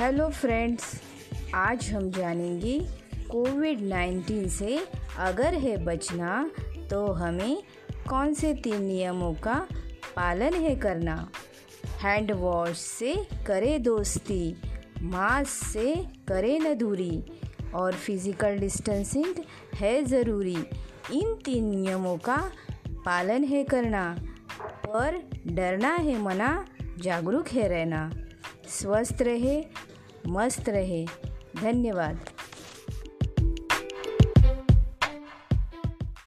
Hello friends, आज हम जानेंगे कोविड 19 से अगर है बचना तो हमें कौन से तीन नियमों का पालन है करना? हैंड वॉश से करे दोस्ती, मास्क से करे न दूरी, और फ़िज़िकल डिस्टेंसिंग है ज़रूरी। इन तीन नियमों का पालन है करना। पर डरना है मना, जागरूक है रहना। स्वस्थ रहे मस्त रहे। धन्यवाद।